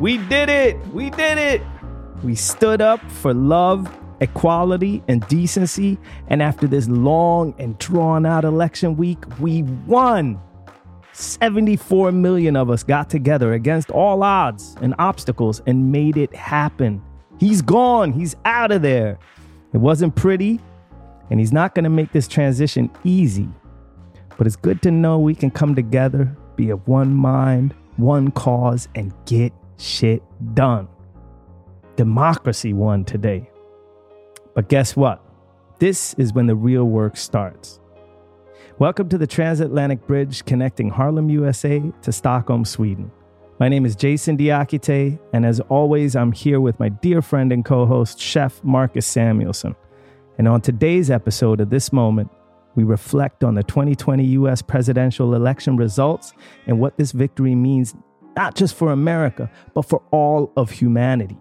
We did it! We did it! We stood up for love, equality, and decency. And after this long and drawn out election week, we won. 74 million of us got together against all odds and obstacles and made it happen. He's gone. He's out of there. It wasn't pretty, and he's not going to make this transition easy. But it's good to know we can come together, be of one mind, one cause, and get shit done. Democracy won today. But guess what? This is when the real work starts. Welcome to the transatlantic bridge connecting Harlem, USA to Stockholm, Sweden. My name is Jason Diakite, and as always, I'm here with my dear friend and co host, Chef Marcus Samuelsson. And on today's episode of This Moment, we reflect on the 2020 US presidential election results and what this victory means not just for America, but for all of humanity.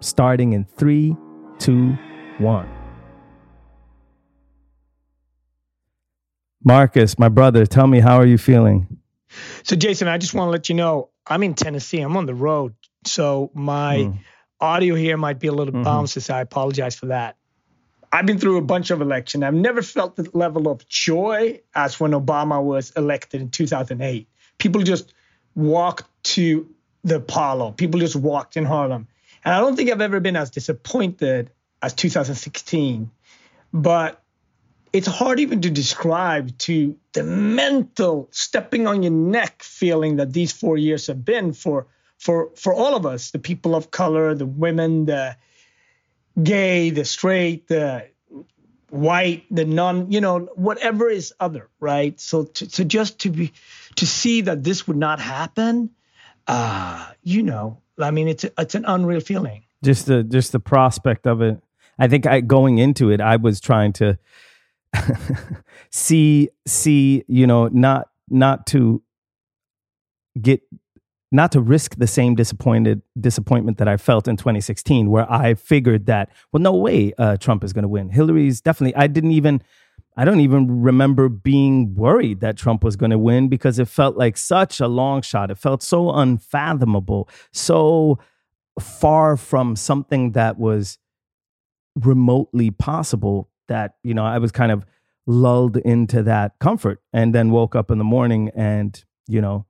Starting in three, two, one. Marcus, my brother, tell me, how are you feeling? So, Jason, I just want to let you know I'm in Tennessee. I'm on the road. So, my mm. audio here might be a little mm-hmm. bouncy. So, I apologize for that. I've been through a bunch of elections. I've never felt the level of joy as when Obama was elected in 2008. People just walked to the Apollo. People just walked in Harlem. And I don't think I've ever been as disappointed as 2016. But it's hard even to describe to the mental stepping on your neck feeling that these four years have been for for for all of us, the people of color, the women, the gay, the straight, the white, the non, you know, whatever is other, right? So to, to just to be to see that this would not happen uh, you know, I mean, it's it's an unreal feeling. Just the just the prospect of it. I think I going into it, I was trying to see see you know not not to get not to risk the same disappointed disappointment that I felt in 2016, where I figured that well, no way, uh, Trump is going to win. Hillary's definitely. I didn't even I don't even remember being worried that Trump was going to win because it felt like such a long shot. It felt so unfathomable, so far from something that was remotely possible that, you know, I was kind of lulled into that comfort and then woke up in the morning and, you know,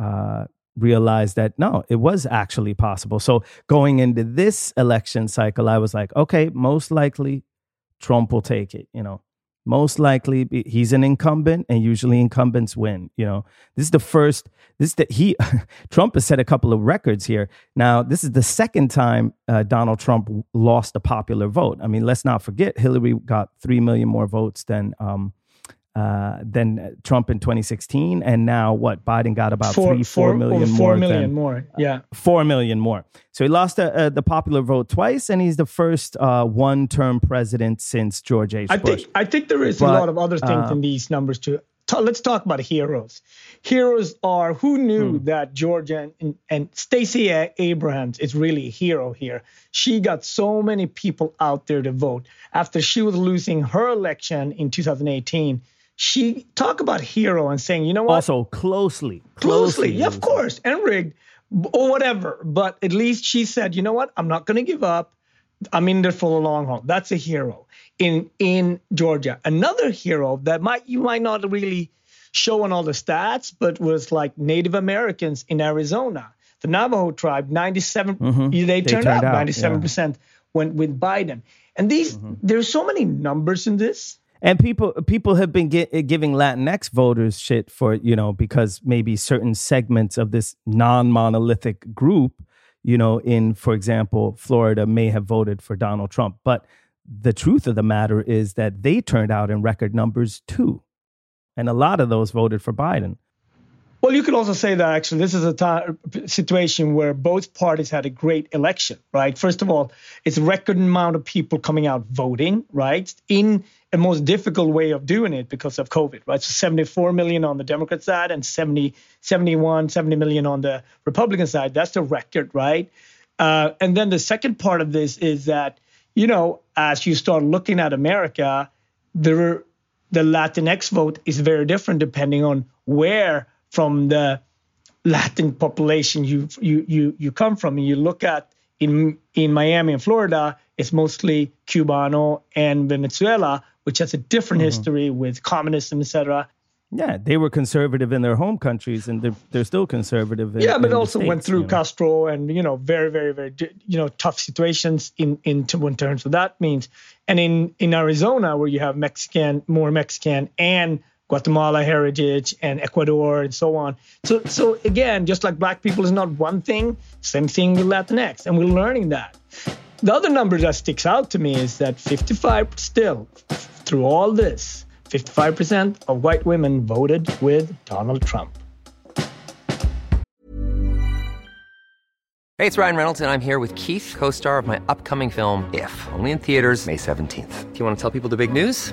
uh, realized that no, it was actually possible. So going into this election cycle, I was like, okay, most likely Trump will take it, you know. Most likely he's an incumbent and usually incumbents win you know. This is the first this that he trump has set a couple of records here. Now this is the second time uh, donald trump lost a popular vote. I mean let's not forget hillary got 3 million more votes than um, uh, than Trump in 2016, and now what? Biden got about four, three, four, four million four more. Million than, more, yeah, uh, four million more. So he lost uh, uh, the popular vote twice, and he's the first uh, one-term president since George H. I Bush. think I think there is but, a lot of other things in these numbers too. let's talk about heroes. Heroes are who knew hmm. that George and, and, and Stacey Abrams is really a hero here. She got so many people out there to vote after she was losing her election in 2018 she talk about hero and saying, you know what? Also closely, closely, yeah, of course, and rigged or whatever. But at least she said, you know what? I'm not going to give up. I'm in there for the long haul. That's a hero in in Georgia. Another hero that might you might not really show on all the stats, but was like Native Americans in Arizona, the Navajo tribe. 97 mm-hmm. they, they, turned, out. 97 percent went with Biden. And these mm-hmm. there's so many numbers in this and people people have been get, eh, giving Latinx voters shit for you know because maybe certain segments of this non monolithic group, you know, in for example Florida may have voted for Donald Trump, but the truth of the matter is that they turned out in record numbers too, and a lot of those voted for Biden. Well, you could also say that actually this is a time, situation where both parties had a great election, right? First of all, it's a record amount of people coming out voting, right? In a most difficult way of doing it because of COVID, right? So 74 million on the Democrat side and 70, 71, 70 million on the Republican side. That's the record, right? Uh, and then the second part of this is that, you know, as you start looking at America, there the Latinx vote is very different depending on where from the Latin population you you you you come from. And you look at in in Miami and Florida, it's mostly Cubano and Venezuela, which has a different mm-hmm. history with communism, etc. Yeah, they were conservative in their home countries, and they're, they're still conservative. In, yeah, but also States, went through you know? Castro and you know very very very you know tough situations in in, in terms of that means. And in in Arizona, where you have Mexican more Mexican and Guatemala heritage and Ecuador and so on. So so again, just like black people is not one thing, same thing with Latinx, and we're learning that. The other number that sticks out to me is that 55 still through all this 55% of white women voted with Donald Trump. Hey, it's Ryan Reynolds, and I'm here with Keith, co star of my upcoming film, If, only in theaters, May 17th. Do you want to tell people the big news?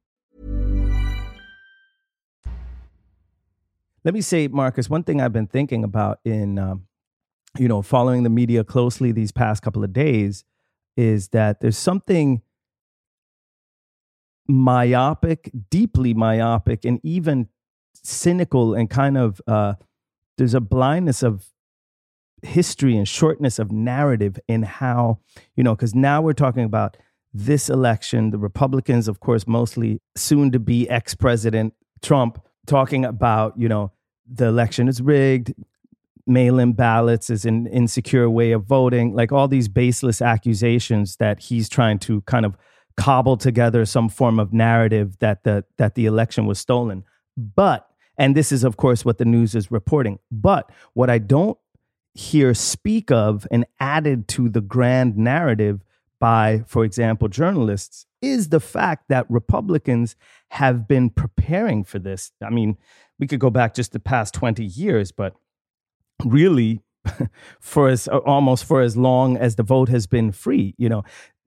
Let me say, Marcus, one thing I've been thinking about in um, you know, following the media closely these past couple of days is that there's something myopic, deeply myopic, and even cynical and kind of uh, there's a blindness of history and shortness of narrative in how, you know, because now we're talking about this election, the Republicans, of course, mostly soon to be ex president Trump, talking about, you know, the election is rigged, mail in ballots is an insecure way of voting, like all these baseless accusations that he's trying to kind of cobble together some form of narrative that the that the election was stolen. But and this is of course what the news is reporting. But what I don't hear speak of and added to the grand narrative by for example journalists is the fact that Republicans have been preparing for this. I mean, we could go back just the past 20 years, but really for as almost for as long as the vote has been free. You know,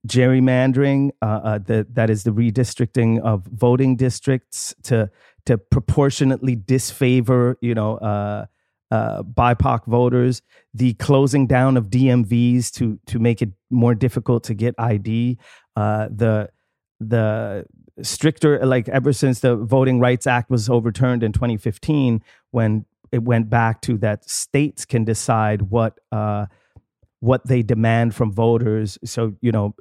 gerrymandering, uh, uh, the, that is the redistricting of voting districts to to proportionately disfavor, you know, uh, uh, BIPOC voters, the closing down of DMVs to to make it more difficult to get ID, uh, the the stricter like ever since the Voting Rights Act was overturned in 2015, when it went back to that states can decide what uh, what they demand from voters. So you know,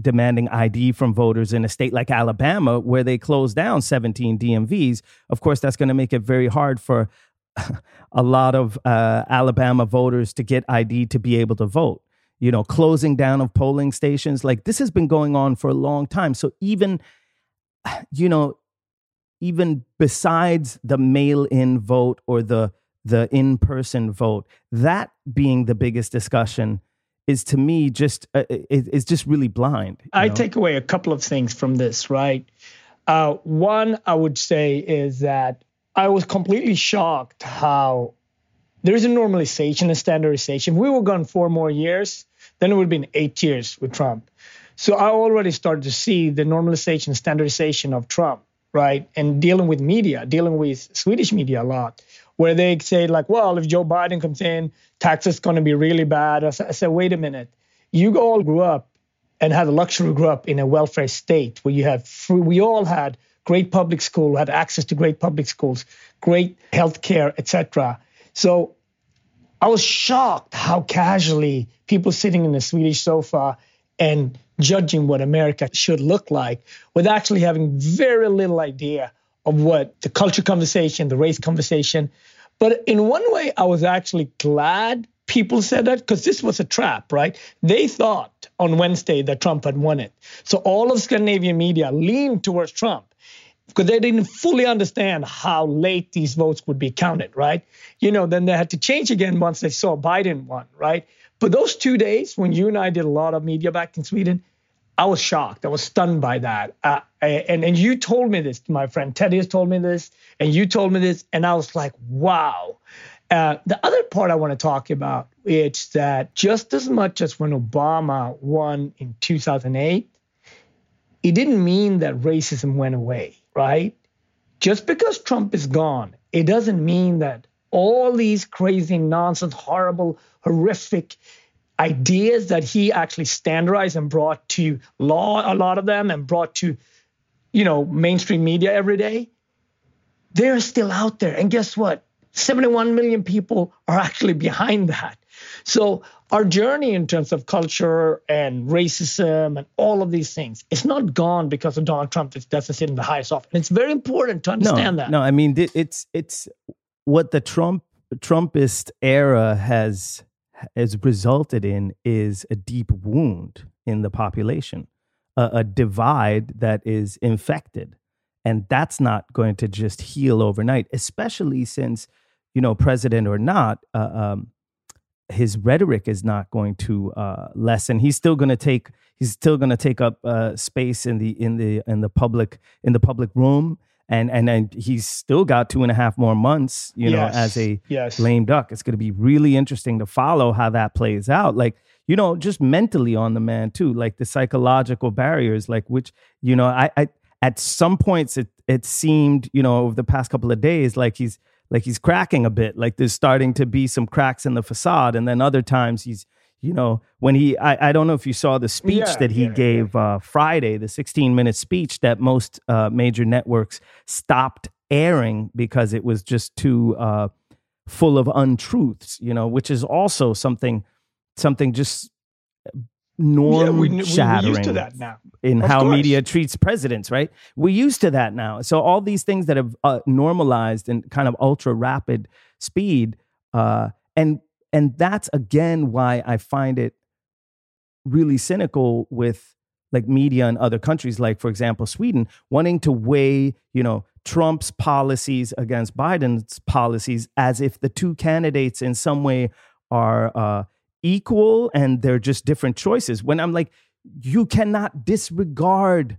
demanding ID from voters in a state like Alabama, where they closed down 17 DMVs, of course, that's going to make it very hard for a lot of uh, Alabama voters to get ID to be able to vote. You know, closing down of polling stations, like this has been going on for a long time. So even, you know, even besides the mail-in vote or the the in-person vote, that being the biggest discussion is to me just uh, is just really blind. I know? take away a couple of things from this, right? Uh, one, I would say is that I was completely shocked how there is a normalization and standardization. If we were gone four more years, then it would have been eight years with Trump. So I already started to see the normalization and standardization of Trump right? And dealing with media, dealing with Swedish media a lot, where they say like, well, if Joe Biden comes in, taxes going to be really bad. I said, wait a minute, you all grew up and had the luxury grew up in a welfare state where you have free, we all had great public school, had access to great public schools, great health care, etc. So I was shocked how casually people sitting in the Swedish sofa and judging what America should look like with actually having very little idea of what the culture conversation, the race conversation, But in one way, I was actually glad people said that because this was a trap, right? They thought on Wednesday that Trump had won it. So all of Scandinavian media leaned towards Trump because they didn't fully understand how late these votes would be counted, right? You know, then they had to change again once they saw Biden won, right? But those two days when you and I did a lot of media back in Sweden, I was shocked. I was stunned by that. Uh, and and you told me this, my friend Teddy has told me this, and you told me this, and I was like, wow. Uh, the other part I want to talk about is that just as much as when Obama won in 2008, it didn't mean that racism went away, right? Just because Trump is gone, it doesn't mean that all these crazy, nonsense, horrible, horrific ideas that he actually standardized and brought to law, a lot of them, and brought to, you know, mainstream media every day, they're still out there. And guess what? 71 million people are actually behind that. So our journey in terms of culture and racism and all of these things, it's not gone because of Donald Trump that doesn't sit in the highest office. And it's very important to understand no, that. No, I mean it's it's what the Trump Trumpist era has has resulted in is a deep wound in the population, a, a divide that is infected. And that's not going to just heal overnight, especially since, you know, president or not, uh, um, his rhetoric is not going to uh, lessen. He's still going to take he's still going to take up uh, space in the in the in the public in the public room and and and he's still got two and a half more months, you know, Yes. as a Yes. lame duck. It's going to be really interesting to follow how that plays out. Like you know, just mentally on the man too, like the psychological barriers, like which you know, I, I at some points it it seemed you know over the past couple of days like he's like he's cracking a bit, like there's starting to be some cracks in the facade, and then other times he's you know when he I, I don't know if you saw the speech Yeah, that he yeah, gave uh, Friday, the 16 minute speech that most uh, major networks stopped airing because it was just too uh, full of untruths, you know, which is also something something just norm yeah, we, we, shattering used to that now. in Of how course. media treats presidents, right? We're used to that now. So all these things that have uh, normalized in kind of ultra rapid speed, uh, and and that's again why I find it really cynical with like media in other countries, like for example Sweden, wanting to weigh you know Trump's policies against Biden's policies as if the two candidates in some way are uh, equal and they're just different choices. When I'm like, you cannot disregard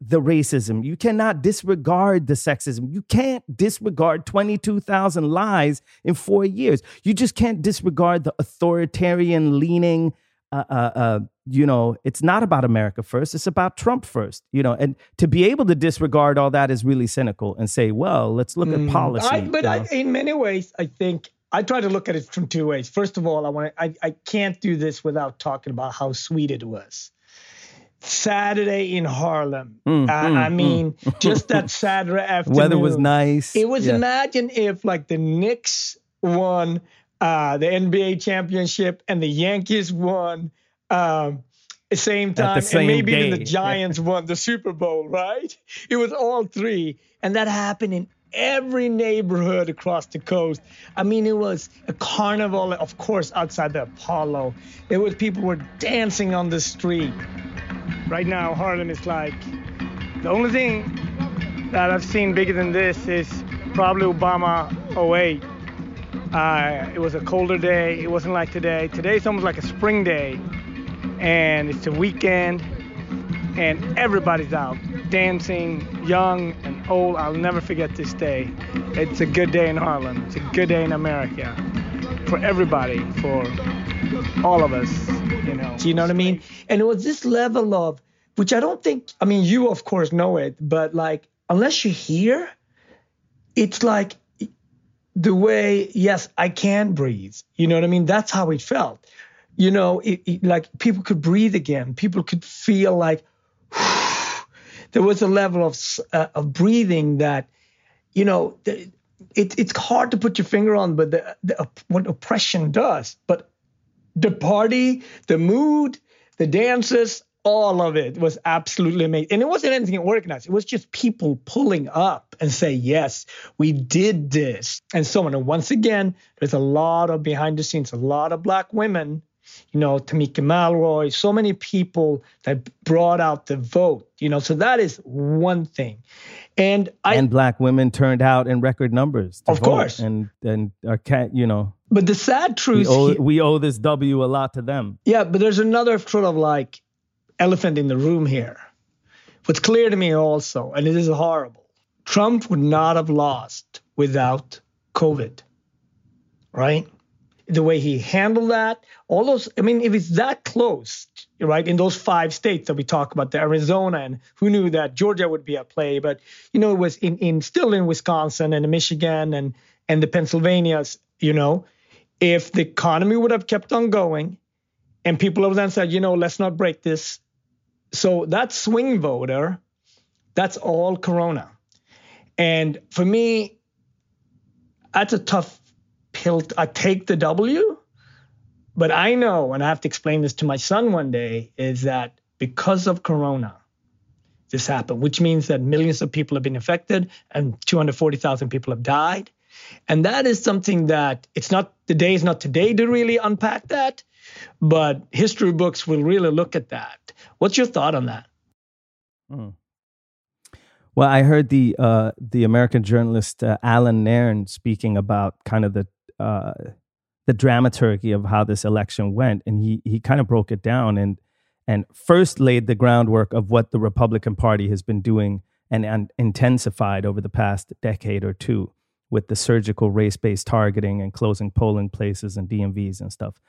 the racism. You cannot disregard the sexism. You can't disregard 22,000 lies in four years. You just can't disregard the authoritarian leaning. Uh, uh, uh, you know, it's not about America first. It's about Trump first. You know, and to be able to disregard all that is really cynical and say, well, let's look at policy. I, but I, in many ways, I think I try to look at it from two ways. First of all, I want I, I can't do this without talking about how sweet it was. Saturday in Harlem. Mm, uh, mm, I mm. mean, just that Saturday afternoon. Weather was nice. It was Yeah. imagine if like the Knicks won uh, the NBA championship and the Yankees won um, the same time, same and maybe even the Giants won the Super Bowl, right? It was all three, and that happened in every neighborhood across the coast. I mean, it was a carnival, of course, outside the Apollo. It was people were dancing on the street. Right now, Harlem is like the only thing that I've seen bigger than this is probably Obama 08. Uh, it was a colder day. It wasn't like today. Today's almost like a spring day, and it's a weekend, and everybody's out dancing, young and old. I'll never forget this day. It's a good day in Harlem. It's a good day in America for everybody, for all of us. You know. Do you know what I mean? And it was this level of, which I don't think. I mean, you of course know it, but like unless you're here, it's like the way yes i can breathe you know what i mean that's how it felt you know it, it- like people could breathe again people could feel like there was a level of uh, of breathing that you know it, it's hard to put your finger on but the, the what oppression does but the party the mood the dances all of it was absolutely amazing. And it wasn't anything organized. It was just people pulling up and say, yes, we did this and so on. And once again, there's a lot of behind the scenes, a lot of black women, you know, Tamika Mallory, so many people that brought out the vote, you know, so that is one thing. And I, and black women turned out in record numbers. of vote. course. And, and our cat, you know, but the sad truth we owe, here- we owe this W a lot to them. Yeah, but there's another sort of like elephant in the room here. What's clear to me also, and it is horrible, Trump would not have lost without COVID, right? The way he handled that, all those, I mean, if it's that close, right, in those five states that we talk about, the Arizona, and who knew that Georgia would be at play, but, you know, it was in, in still in Wisconsin and Michigan and, and the Pennsylvanias, you know, if the economy would have kept on going, and people have then said, you know, let's not break this. So that swing voter, that's all Corona. And for me, that's a tough pill. to- I take the W, but I know, and I have to explain this to my son one day, is that because of Corona, this happened, which means that millions of people have been affected and 240,000 people have died. And that is something that it's not, the day is not today to really unpack that, but history books will really look at that. What's your thought on that? Well, I heard the uh, the American journalist uh, Allan Nairn speaking about kind of the uh, the dramaturgy of how this election went, and he he kind of broke it down and and first laid the groundwork of what the Republican Party has been doing and, and intensified over the past decade or two with the surgical race based targeting and closing polling places and DMVs and stuff.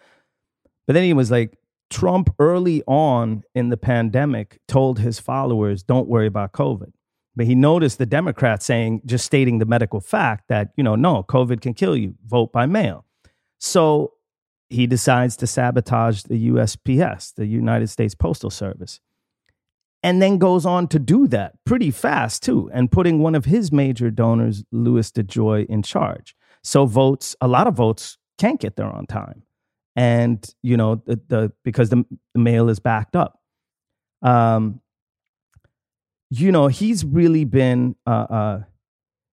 But then he was like, Trump early on in the pandemic told his followers, don't worry about COVID. But he noticed the Democrats saying, just stating the medical fact that, you know, no, COVID can kill you, vote by mail. So he decides to sabotage the USPS, the United States Postal Service, and then goes on to do that pretty fast too, and putting one of his major donors, Louis DeJoy, in charge. So votes, a lot of votes can't get there on time. And, you know, the, the because the, the mail is backed up. Um, you know, he's really been uh, uh,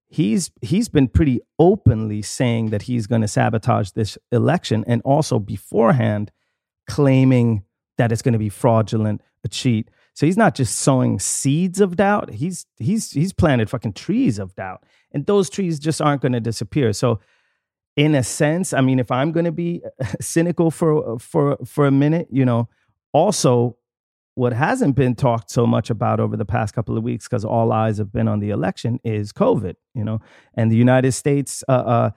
he's he's been pretty openly saying that he's going to sabotage this election, and also beforehand claiming that it's going to be fraudulent, a cheat. So he's not just sowing seeds of doubt; he's he's he's planted fucking trees of doubt, and those trees just aren't going to disappear. So, in a sense, I mean, if I'm going to be cynical for for for a minute, you know, also what hasn't been talked so much about over the past couple of weeks because all eyes have been on the election is covid you know? And the united states uh, uh,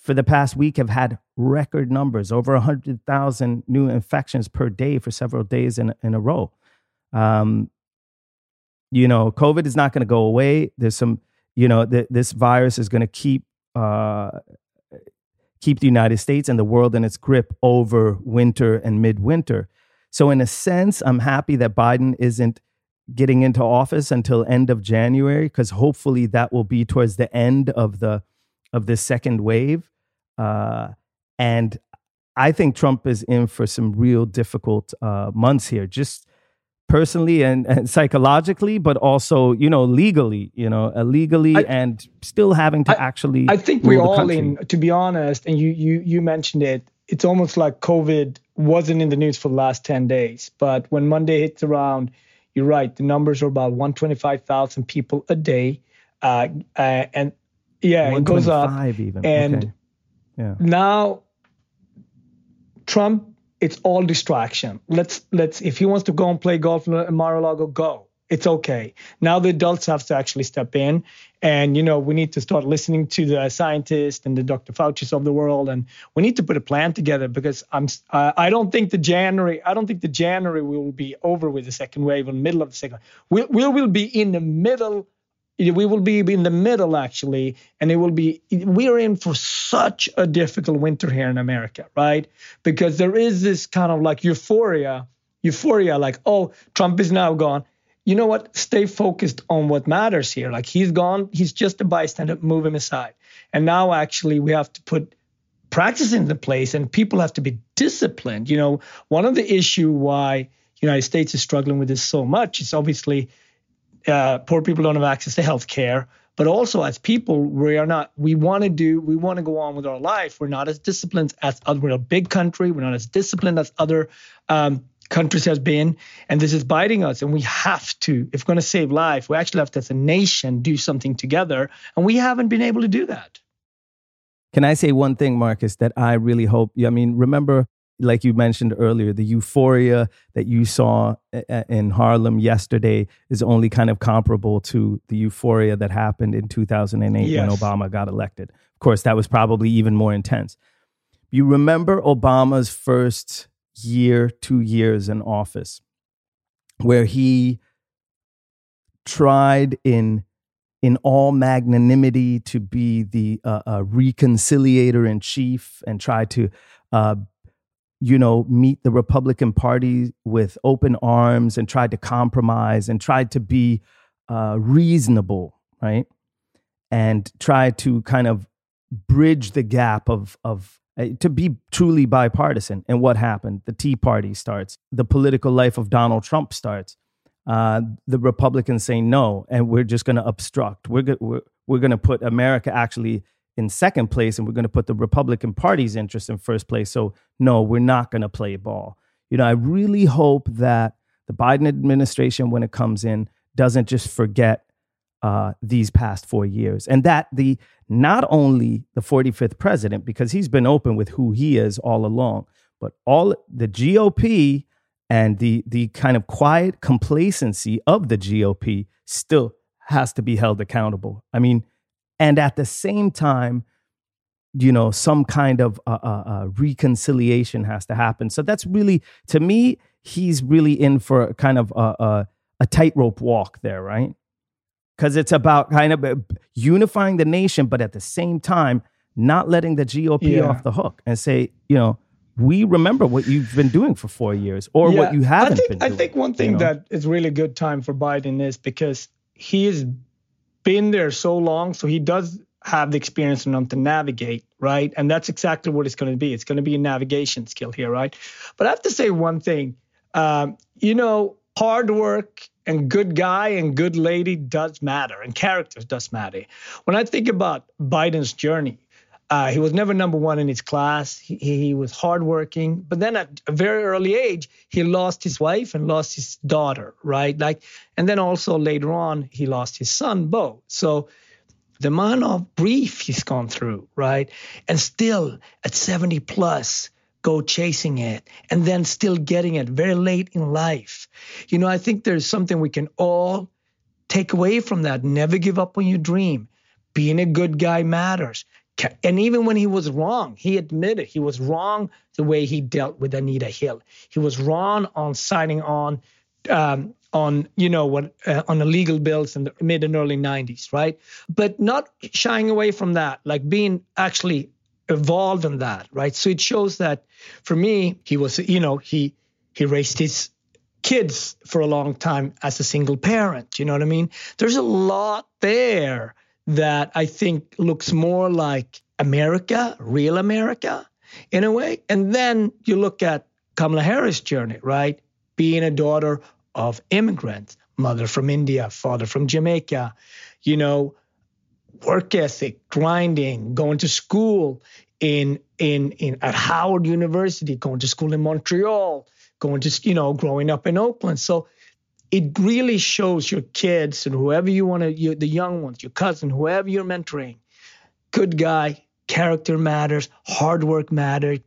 for the past week have had record numbers over 100000 new infections per day for several days in, in a row. Um, you know covid is not going to go away. There's some you know th- this virus is going to keep uh, keep the united states and the world in its grip over winter and midwinter so, in a sense, I'm happy that Biden isn't getting into office until end of January, because hopefully that will be towards the end of the of this second wave. Uh, and I think Trump is in for some real difficult uh, months here, just personally and, and, psychologically, but also you know legally, you know, uh, legally, I, and still having to I, actually. I think we're all in. To be honest, and you you you mentioned it. It's almost like COVID wasn't in the news for the last 10 days. But when Monday hits around, you're right. The numbers are about 125,000 people a day. Uh, uh, and yeah, it goes up. Even. And okay. yeah. now Trump, it's all distraction. Let's let's if he wants to go and play golf in Mar-a-Lago, go. It's okay. Now the adults have to actually step in, and you know we need to start listening to the scientists and the Dr. Fauci's of the world, and we need to put a plan together because I'm uh, I don't think the January I don't think the January will be over with the second wave in the middle of the second. We we will be in the middle. We will be in the middle actually, and it will be. We are in for such a difficult winter here in America, right? Because there is this kind of like euphoria, euphoria, like oh Trump is now gone you know what? Stay focused on what matters here. Like he's gone, he's just a bystander, move him aside. And now actually we have to put practice into place and people have to be disciplined. You know, one of the issue why United States is struggling with this so much. It's obviously uh, poor people don't have access to health care, but also as people, we are not. We want to do. We want to go on with our life. We're not as disciplined as other. We're a big country. We're not as disciplined as other um, countries has been, and this is biting us. And we have to, if we're going to save life, we actually have to, as a nation, do something together. And we haven't been able to do that. Can I say one thing, Marcus, that I really hope? I mean, remember, like you mentioned earlier, the euphoria that you saw in Harlem yesterday is only kind of comparable to the euphoria that happened in 2008 yes. when Obama got elected. Of course, that was probably even more intense. You remember Obama's first year, two years in office, where he tried in in all magnanimity to be the uh, uh, reconciliator in chief and try to uh, you know meet the republican party with open arms and tried to compromise and tried to be uh, reasonable right? And try to kind of bridge the gap of of to be truly bipartisan. And what happened? The Tea Party starts. The political life of Donald Trump starts. Uh, the Republicans say no, and we're just going to obstruct. We're go- we're, we're going to put America actually in second place, and we're going to put the Republican Party's interest in first place. So no, we're not going to play ball. You know, I really hope that the Biden administration, when it comes in, doesn't just forget uh, these past four years, and that the not only the 45th president, because he's been open with who he is all along, but all the GOP and the the kind of quiet complacency of the GOP still has to be held accountable. I mean, and at the same time, you know, some kind of uh, uh, uh, reconciliation has to happen. So that's really, to me, he's really in for kind of a, a, a tightrope walk there, right? Because it's about kind of uh, unifying the nation, but at the same time, not letting the GOP yeah. off the hook and say, you know, we remember what you've been doing for four years or yeah. what you haven't I think, been doing. I think one thing you know? that is really good time for Biden is because he has been there so long, so he does have the experience enough to navigate, right? And that's exactly what it's going to be. It's going to be a navigation skill here, right? But I have to say one thing. Um, you know, hard work and good guy and good lady does matter and characters does matter. When I think about Biden's journey, uh, he was never number one in his class. He, he was hardworking, but then at a very early age, he lost his wife and lost his daughter, right? Like, and then also later on, he lost his son, Beau. So the amount of grief he's gone through, right? And still at 70 plus, go chasing it and then still getting it very late in life. You know, I think there's something we can all take away from that. Never give up on your dream. Being a good guy matters. And even when he was wrong, he admitted he was wrong the way he dealt with Anita Hill. He was wrong on signing on um, on you know what uh, on illegal bills in the mid and early 90s, right? But not shying away from that, like being actually evolved in that, right? So it shows that for me, he was, you know, he he raised his kids for a long time as a single parent. You know what I mean? There's a lot there that I think looks more like America, real America, in a way. And then you look at Kamala Harris' journey, right? Being a daughter of immigrants, mother from India, father from Jamaica, you know, work ethic, grinding, going to school in in in at Howard University, going to school in Montreal, going to you know growing up in Oakland. So it really shows your kids and whoever you want to, the young ones, your cousin, whoever you're mentoring, good guy, character matters, hard work matters.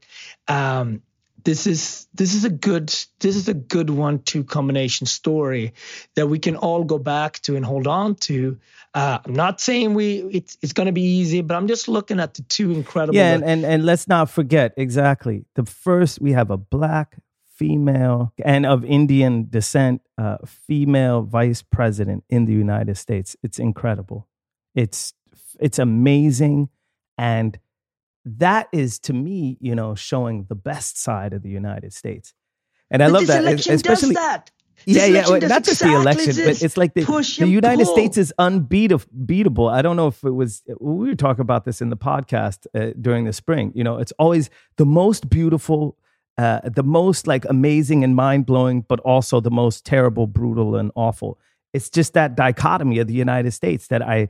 Um, this is this is a good this is a good one two combination story that we can all go back to and hold on to. Uh, i'm not saying we it's, it's going to be easy but i'm just looking at the two incredible yeah and, and and let's not forget exactly the first we have a black female and of indian descent uh, female vice president in the united states. It's incredible. It's it's amazing and that is to me, you know, showing the best side of the United States. And I but love that, especially. that. yeah, yeah, well, not just exactly the election, but it's like the, the United pull. States is unbeatable. I don't know if it was, we were talking about this in the podcast uh, during the spring. You know, it's always the most beautiful uh, the most like amazing and mind blowing, but also the most terrible, brutal, and awful. It's just that dichotomy of the United States that I,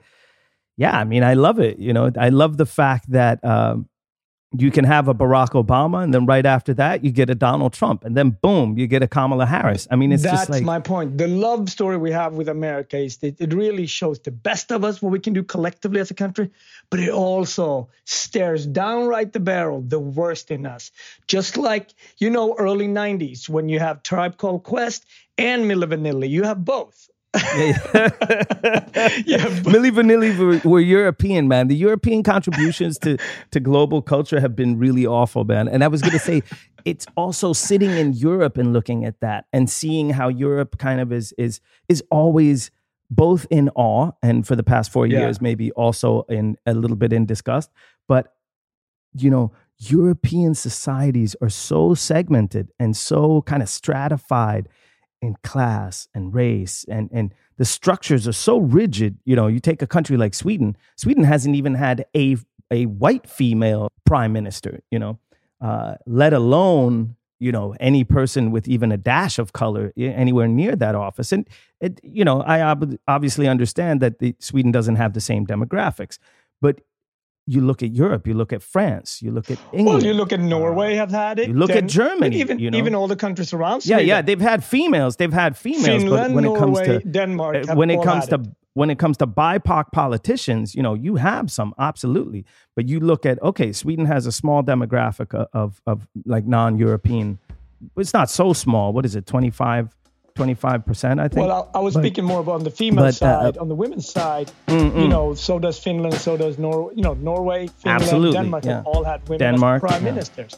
yeah, I mean, I love it. You know, I love the fact that um, you can have a Barack Obama, and then right after that, you get a Donald Trump, and then boom, you get a Kamala Harris. I mean, it's That's just like my point. The love story we have with America is that it really shows the best of us, what we can do collectively as a country, but it also stares downright the barrel, the worst in us. Just like, you know, early 90s when you have Tribe Called Quest and Milli Vanilli, you have both. Yeah. Milli Vanilli were, were, European, man. The European contributions to to global culture have been really awful, man. And I was going to say, it's also sitting in Europe and looking at that and seeing how Europe kind of is is is always both in awe and for the past four yeah. years maybe also in a little bit in disgust, but you know. European societies are so segmented and so kind of stratified in class and race and and the structures are so rigid you know you take a country like sweden sweden hasn't even had a a white female prime minister you know uh, let alone you know any person with even a dash of color anywhere near that office. And it, you know i ob- obviously understand that the, sweden doesn't have the same demographics but you look at Europe, you look at France, you look at England. Well, you look at Norway uh, have had it. You look then, at Germany. Even you know? even all the countries around. Sweden. Yeah, yeah, they've had females. They've had females. Finland, but when Norway, it comes to Denmark, uh, when it comes to it. when it comes to BIPOC politicians, you know, you have some absolutely. But you look at okay, Sweden has a small demographic of of, of like non-European. It's not so small. What is it? Twenty five 25%, I think. Well, I, I was but, speaking more about on the female but, uh, side. on the women's side, mm-mm. you know, so does Finland, so does Norway, you know, Norway, Finland, Absolutely, Denmark yeah. all had women Denmark, as prime yeah. ministers.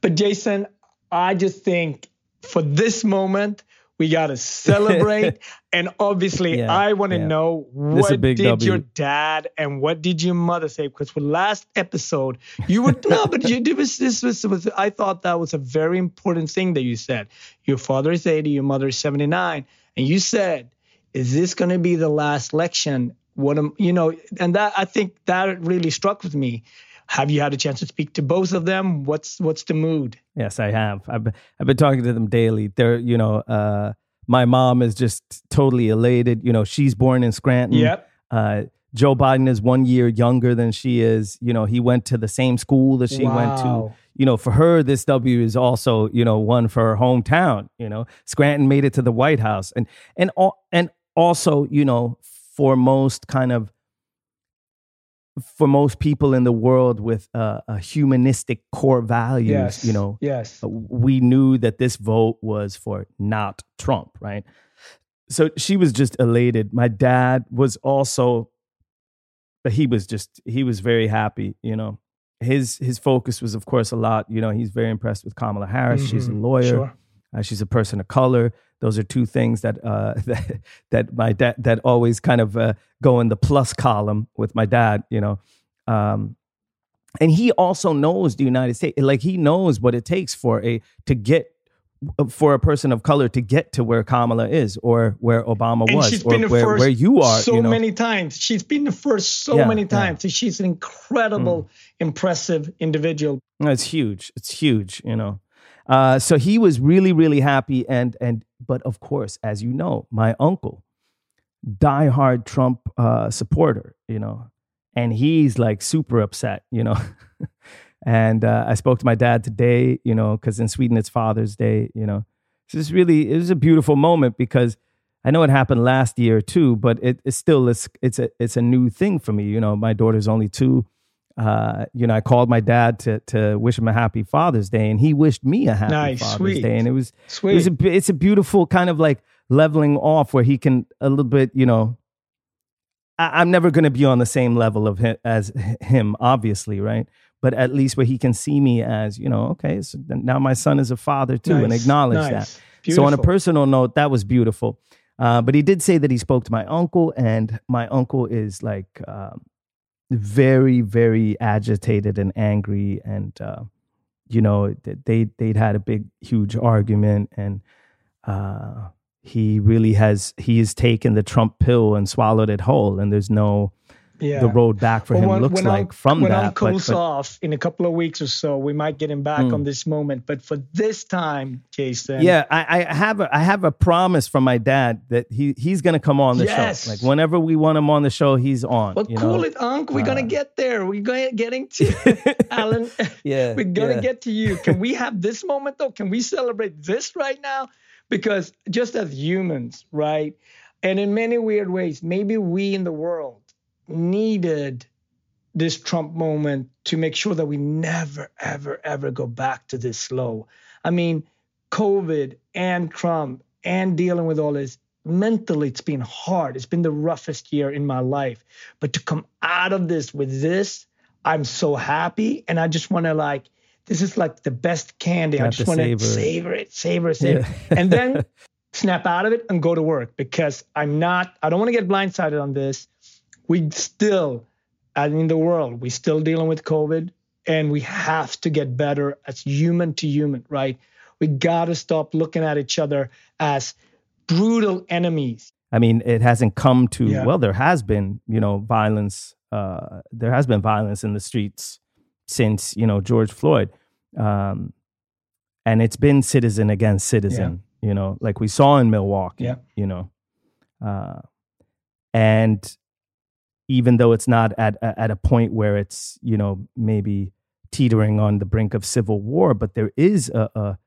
But Jason, I just think for this moment, we got to celebrate. and obviously, yeah, I want to yeah. know what did w. your dad and what did your mother say? Because for last episode, you were no, but you did this, this was, was I thought that was a very important thing that you said. Your father is 80, your mother is 79, and you said, "Is this going to be the last election?" What am you know? And that I think that really struck with me have you had a chance to speak to both of them? What's what's the mood? Yes, I have. I've I've been talking to them daily. They're you know, uh, my mom is just totally elated. You know, she's born in Scranton. Yep. Uh, Joe Biden is one year younger than she is. You know, he went to the same school that she went to. You know, for her, this W is also, you know, one for her hometown. You know, Scranton made it to the White House, and and al- and also, you know, for most kind of for most people in the world with uh, a humanistic core values, Yes. you know, Yes. uh, we knew that this vote was for not Trump, right? So she was just elated. My dad was also, but he was just he was very happy. You know, his his focus was of course a lot. You know, he's very impressed with Kamala Harris. She's a Mhm. lawyer. Sure. Uh, she's a person of color. Those are two things that uh, that, that my dad that always kind of uh, go in the plus column with my dad. You know, um, and he also knows the United States. Like he knows what it takes for a to get for a person of color to get to where Kamala is or where Obama And was or where, where you are. so you know? many times. She's been the first so Yeah, many times. So She's an incredible, impressive individual. It's huge. It's huge, you know. Uh, so he was really, really happy, and and but of course, as you know, my uncle, diehard Trump uh, supporter, you know, and he's like super upset, you know. and uh, I spoke to my dad today, you know, because in Sweden it's Father's Day, you know. So it's really it was a beautiful moment because I know it happened last year too, but it, it's still it's it's a it's a new thing for me. You know, my daughter's only two. Uh, you know, I called my dad to to wish him a happy Father's Day, and he wished me a happy Nice, Father's sweet. Day, and it was Sweet. it was a, it's a beautiful kind of like leveling off where he can a little bit, you know. I, I'm never going to be on the same level of him, as him, obviously, right? But at least where he can see me as, you know, okay, so now my son is a father too, and acknowledge nice. that. So on a personal note, that was beautiful. Uh, but he did say that he spoke to my uncle, and my uncle is like um, very, very agitated and angry, and uh, you know they they'd had a big, huge argument, and uh, he really has he has taken the Trump pill and swallowed it whole, and there's no Yeah. the road back for Well, him when- looks when like from when that. But- cools but- off in a couple of weeks or so, we might get him back Mm. on this moment. But for this time, Jason, Yeah, I, I have a I have a promise from my dad that he he's gonna come on the Yes. show. Like whenever we want him on the show, he's on. Well, you cool know? it, Unc. We're gonna Uh, get there. We're going getting to Allan. Yeah, we're gonna yeah. get to you. Can we have this moment though? Can we celebrate this right now? Because just as humans, right, and in many weird ways, maybe we in the world needed this Trump moment to make sure that we never, ever, ever go back to this slow. I mean, COVID and Trump and dealing with all this mentally, it's been hard. It's been the roughest year in my life. But to come out of this with this, I'm so happy. And I just want to like, this is like the best candy. You I just want to savor it. savor it, savor it, savor it. And then snap out of it and go to work because I'm not, I don't want to get blindsided on this. We still, I mean, the world, we still dealing with COVID and we have to get better as human to human, right? We got to stop looking at each other as brutal enemies. I mean, it hasn't come to Yeah. well. There has been, you know, violence. Uh, there has been violence in the streets since you know George Floyd, um, and it's been citizen against citizen. You know, like we saw in Milwaukee. Yeah. You know, uh, and even though it's not at at a point where it's you know maybe teetering on the brink of civil war, but there is a, a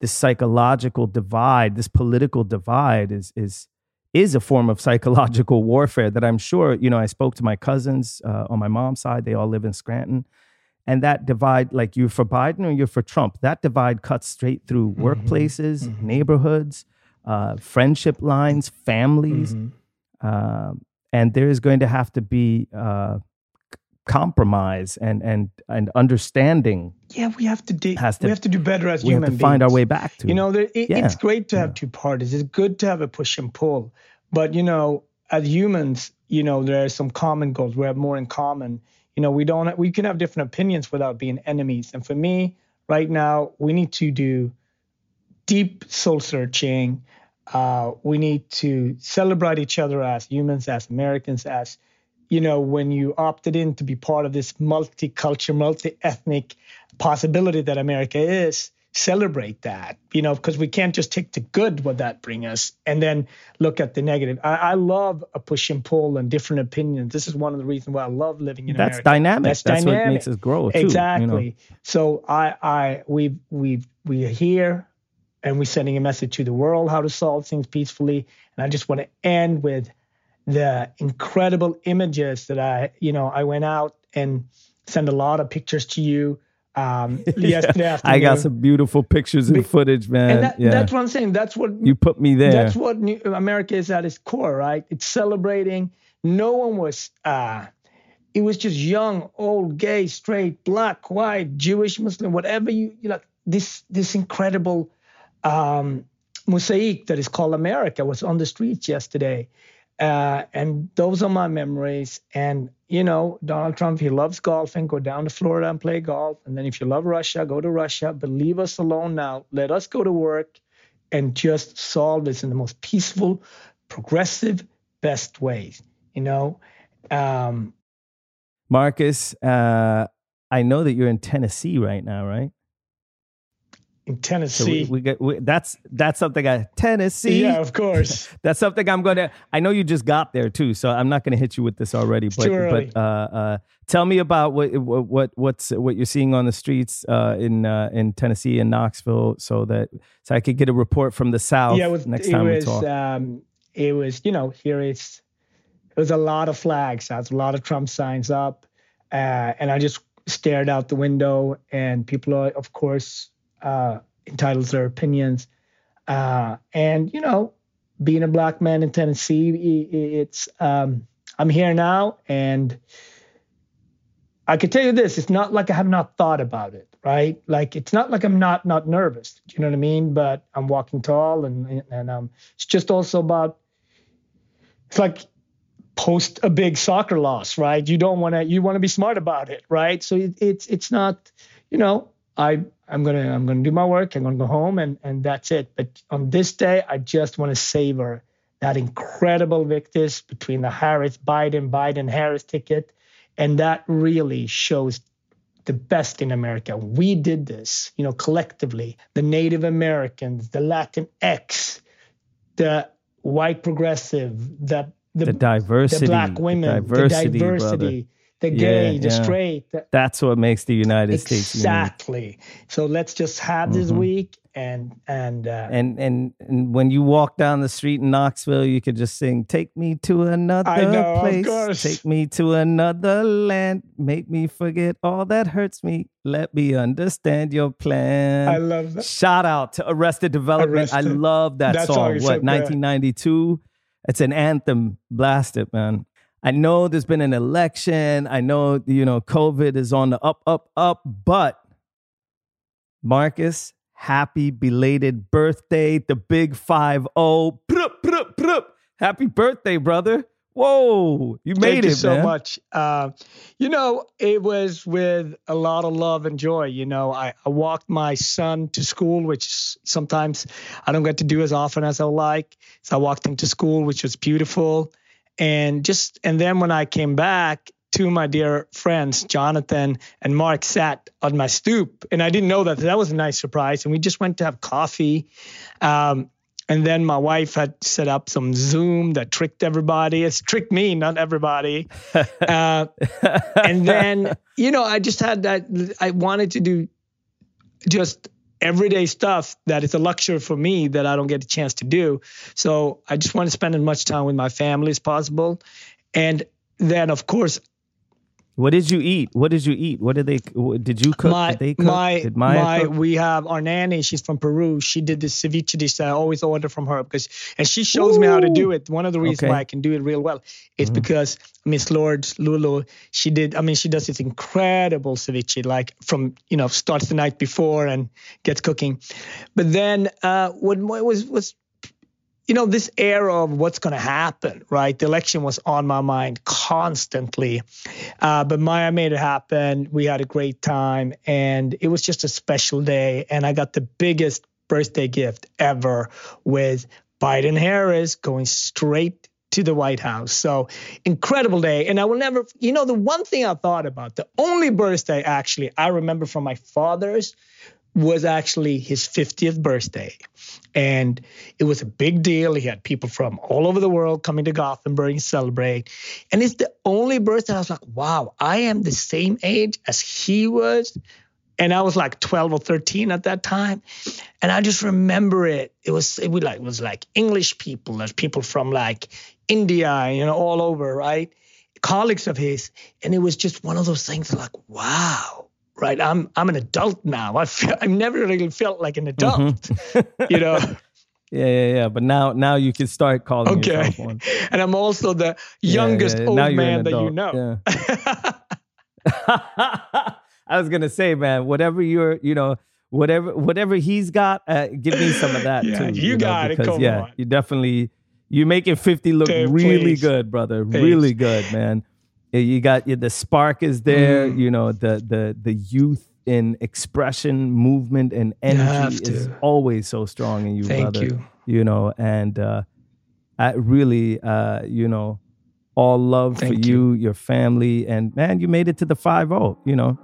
this psychological divide, this political divide is is is a form of psychological warfare that I'm sure, you know, I spoke to my cousins uh, on my mom's side, they all live in Scranton. And that divide, like you're for Biden or you're for Trump, that divide cuts straight through workplaces, neighborhoods, uh, friendship lines, families. Um, and there is going to have to be uh, compromise and, and, and understanding. Yeah, we have to do. Has to- we have to do better as we have human to find our way back to You know, there, it, Yeah, it's great to have two parties. It's good to have a push and pull, but you know, as humans, you know, there are some common goals. We have more in common. You know, we don't. We can have different opinions without being enemies. And for me, right now, we need to do deep soul searching. Uh, we need to celebrate each other as humans, as Americans, as you know, when you opted in to be part of this multicultural, multi-ethnic possibility that America is, celebrate that, you know, because we can't just take the good what that bring us and then look at the negative. I, I, love a push and pull and different opinions. This is one of the reasons why I love living in That's America. Dynamic. That's, That's dynamic. what makes us grow. Too, exactly. You know? So I, I, we, we, we are here and we're sending a message to the world how to solve things peacefully. And I just want to end with the incredible images that I, you know, I went out and sent a lot of pictures to you um, yesterday yeah, afternoon. I got some beautiful pictures and footage, man. And that, yeah. that's what I'm saying. That's what you put me there. That's what New, America is at its core, right? It's celebrating. No one was. Uh, it was just young, old, gay, straight, black, white, Jewish, Muslim, whatever you you know. This this incredible um, mosaic that is called America was on the streets yesterday. Uh, and those are my memories. And, you know, Donald Trump, he loves golfing. Go down to Florida and play golf. And then if you love Russia, go to Russia. But leave us alone now. Let us go to work and just solve this in the most peaceful, progressive, best ways, you know? Um, Marcus, uh, I know that you're in Tennessee right now, right? In Tennessee. So we, we get we, that's that's something I Tennessee. Yeah, of course. that's something I'm gonna. I know you just got there too, so I'm not gonna hit you with this already. It's but too early. but uh, uh, tell me about what what what's what you're seeing on the streets uh, in uh, in Tennessee and Knoxville, so that so I could get a report from the South. Yeah, was, next it time was, we talk. Um, it was you know here it's it was a lot of flags. That's a lot of Trump signs up, uh, and I just stared out the window, and people are of course. Uh, entitled to their opinions. Uh, and you know, being a black man in Tennessee, it's um, I'm here now, and I can tell you this: it's not like I have not thought about it, right? Like it's not like I'm not not nervous. You know what I mean? But I'm walking tall, and and um, it's just also about it's like post a big soccer loss, right? You don't want to you want to be smart about it, right? So it, it's it's not, you know, I I'm gonna I'm gonna do my work. I'm gonna go home and and that's it. But on this day, I just want to savor that incredible victories between the Harris Biden Biden Harris ticket, and that really shows the best in America. We did this, you know, collectively. The Native Americans, the Latin X, the white progressive, the the, the diversity, the black women, the diversity, the diversity the gay, yeah, the yeah. straight. That's what makes the United exactly. States. Exactly. So let's just have this Mhm. week and and uh, And, and and when you walk down the street in Knoxville, you could just sing, "Take me to another know, place, take me to another land, make me forget all that hurts me, let me understand your plan." I love that. Shout out to Arrested Development. I love that, That song. song What 1992? It's an anthem. Blast it, man. I know there's been an election. I know you know COVID is on the up, up, up. But Marcus, happy belated birthday, the big five zero. Happy birthday, brother! Whoa, you made Thank it, you so man. much. Uh, you know, it was with a lot of love and joy. You know, I, I walked my son to school, which sometimes I don't get to do as often as I like. So I walked him to school, which was beautiful. And just and then when I came back, two of my dear friends, Jonathan and Mark, sat on my stoop, and I didn't know that. That was a nice surprise. And we just went to have coffee. Um, and then my wife had set up some Zoom that tricked everybody. It's tricked me, not everybody. Uh, and then, you know, I just had that. I wanted to do just everyday stuff that is a luxury for me that I don't get a chance to do. So I just want to spend as much time with my family as possible. And then, of course, What did you eat? What did you eat? What did they? Did you cook? my did they cook? my did Maya my cook? we have our nanny. She's from Peru. She did this ceviche dish that I always order from her because, and she shows me how to do it. One of the reasons Okay. why I can do it real well is Mhm. because Miss Lord Lulu, she did. I mean, she does this incredible ceviche, like from you know starts the night before and gets cooking. But then uh, what was was you know, this era of what's going to happen, right? The election was on my mind constantly. Uh, but Maya made it happen. We had a great time, and it was just a special day. And I got the biggest birthday gift ever with Biden Harris going straight to the White House. So incredible day. And I will never, you know, the one thing I thought about, the only birthday actually I remember from my father's was actually his 50th birthday. And it was a big deal. He had people from all over the world coming to Gothenburg and celebrate. And it's the only birthday I was like, wow, I am the same age as he was. And I was like 12 or 13 at that time. And I just remember it. It was it was like it was like English people, there's people from like India, you know, all over, right? Colleagues of his. And it was just one of those things like, wow right? I'm I'm an adult now. I feel, I've never really felt like an adult, mm-hmm. you know. Yeah, yeah, yeah. But now, now you can start calling okay. And I'm also the youngest yeah, yeah, yeah. old man that you know. I was gonna say, man, whatever you're, you know, whatever whatever he's got, uh, give me some of that too. You, you got know, because, it. Come yeah, on. you definitely you're making 50 look Dave, really please. good, brother. Please. Really good, man you got the spark is there mm. you know the the the youth in expression movement and energy is always so strong in you Thank brother you. you know and uh i really uh you know all love Thank for you, you, your family and man you made it to the 5-0 you know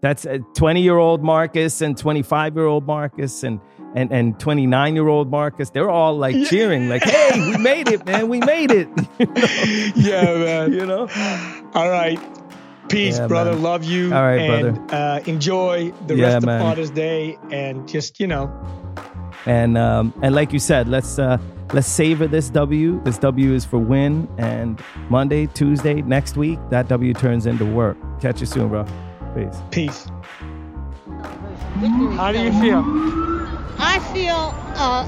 that's a 20 year old marcus and 25 year old marcus and and and 29 year old Marcus, they're all like yeah. cheering, like, "Hey, we made it, man! We made it!" you know? Yeah, man. you know. All right. Peace, yeah, brother. Man. Love you. All right, and, brother. Uh, enjoy the yeah, rest man. of Father's Day, and just you know. And um, and like you said, let's uh, let's savor this W. This W is for win. And Monday, Tuesday, next week, that W turns into work. Catch you soon, bro. Peace. Peace. How do you feel? I feel uh,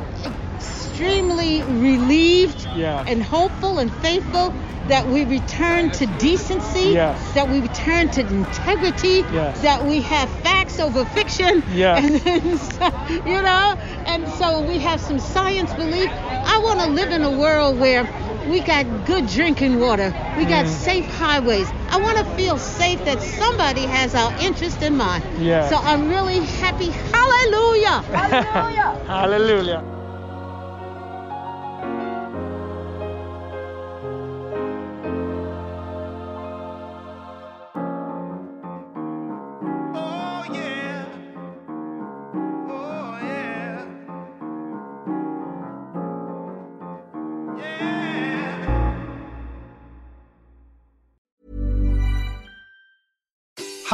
extremely relieved yeah. and hopeful and faithful that we return to decency, yes. that we return to integrity, yes. that we have facts over fiction, yes. and so, you know, and so we have some science belief. I want to live in a world where we got good drinking water. We got mm. safe highways. I want to feel safe that somebody has our interest in mind. Yeah. So I'm really happy. Hallelujah. Hallelujah. Hallelujah.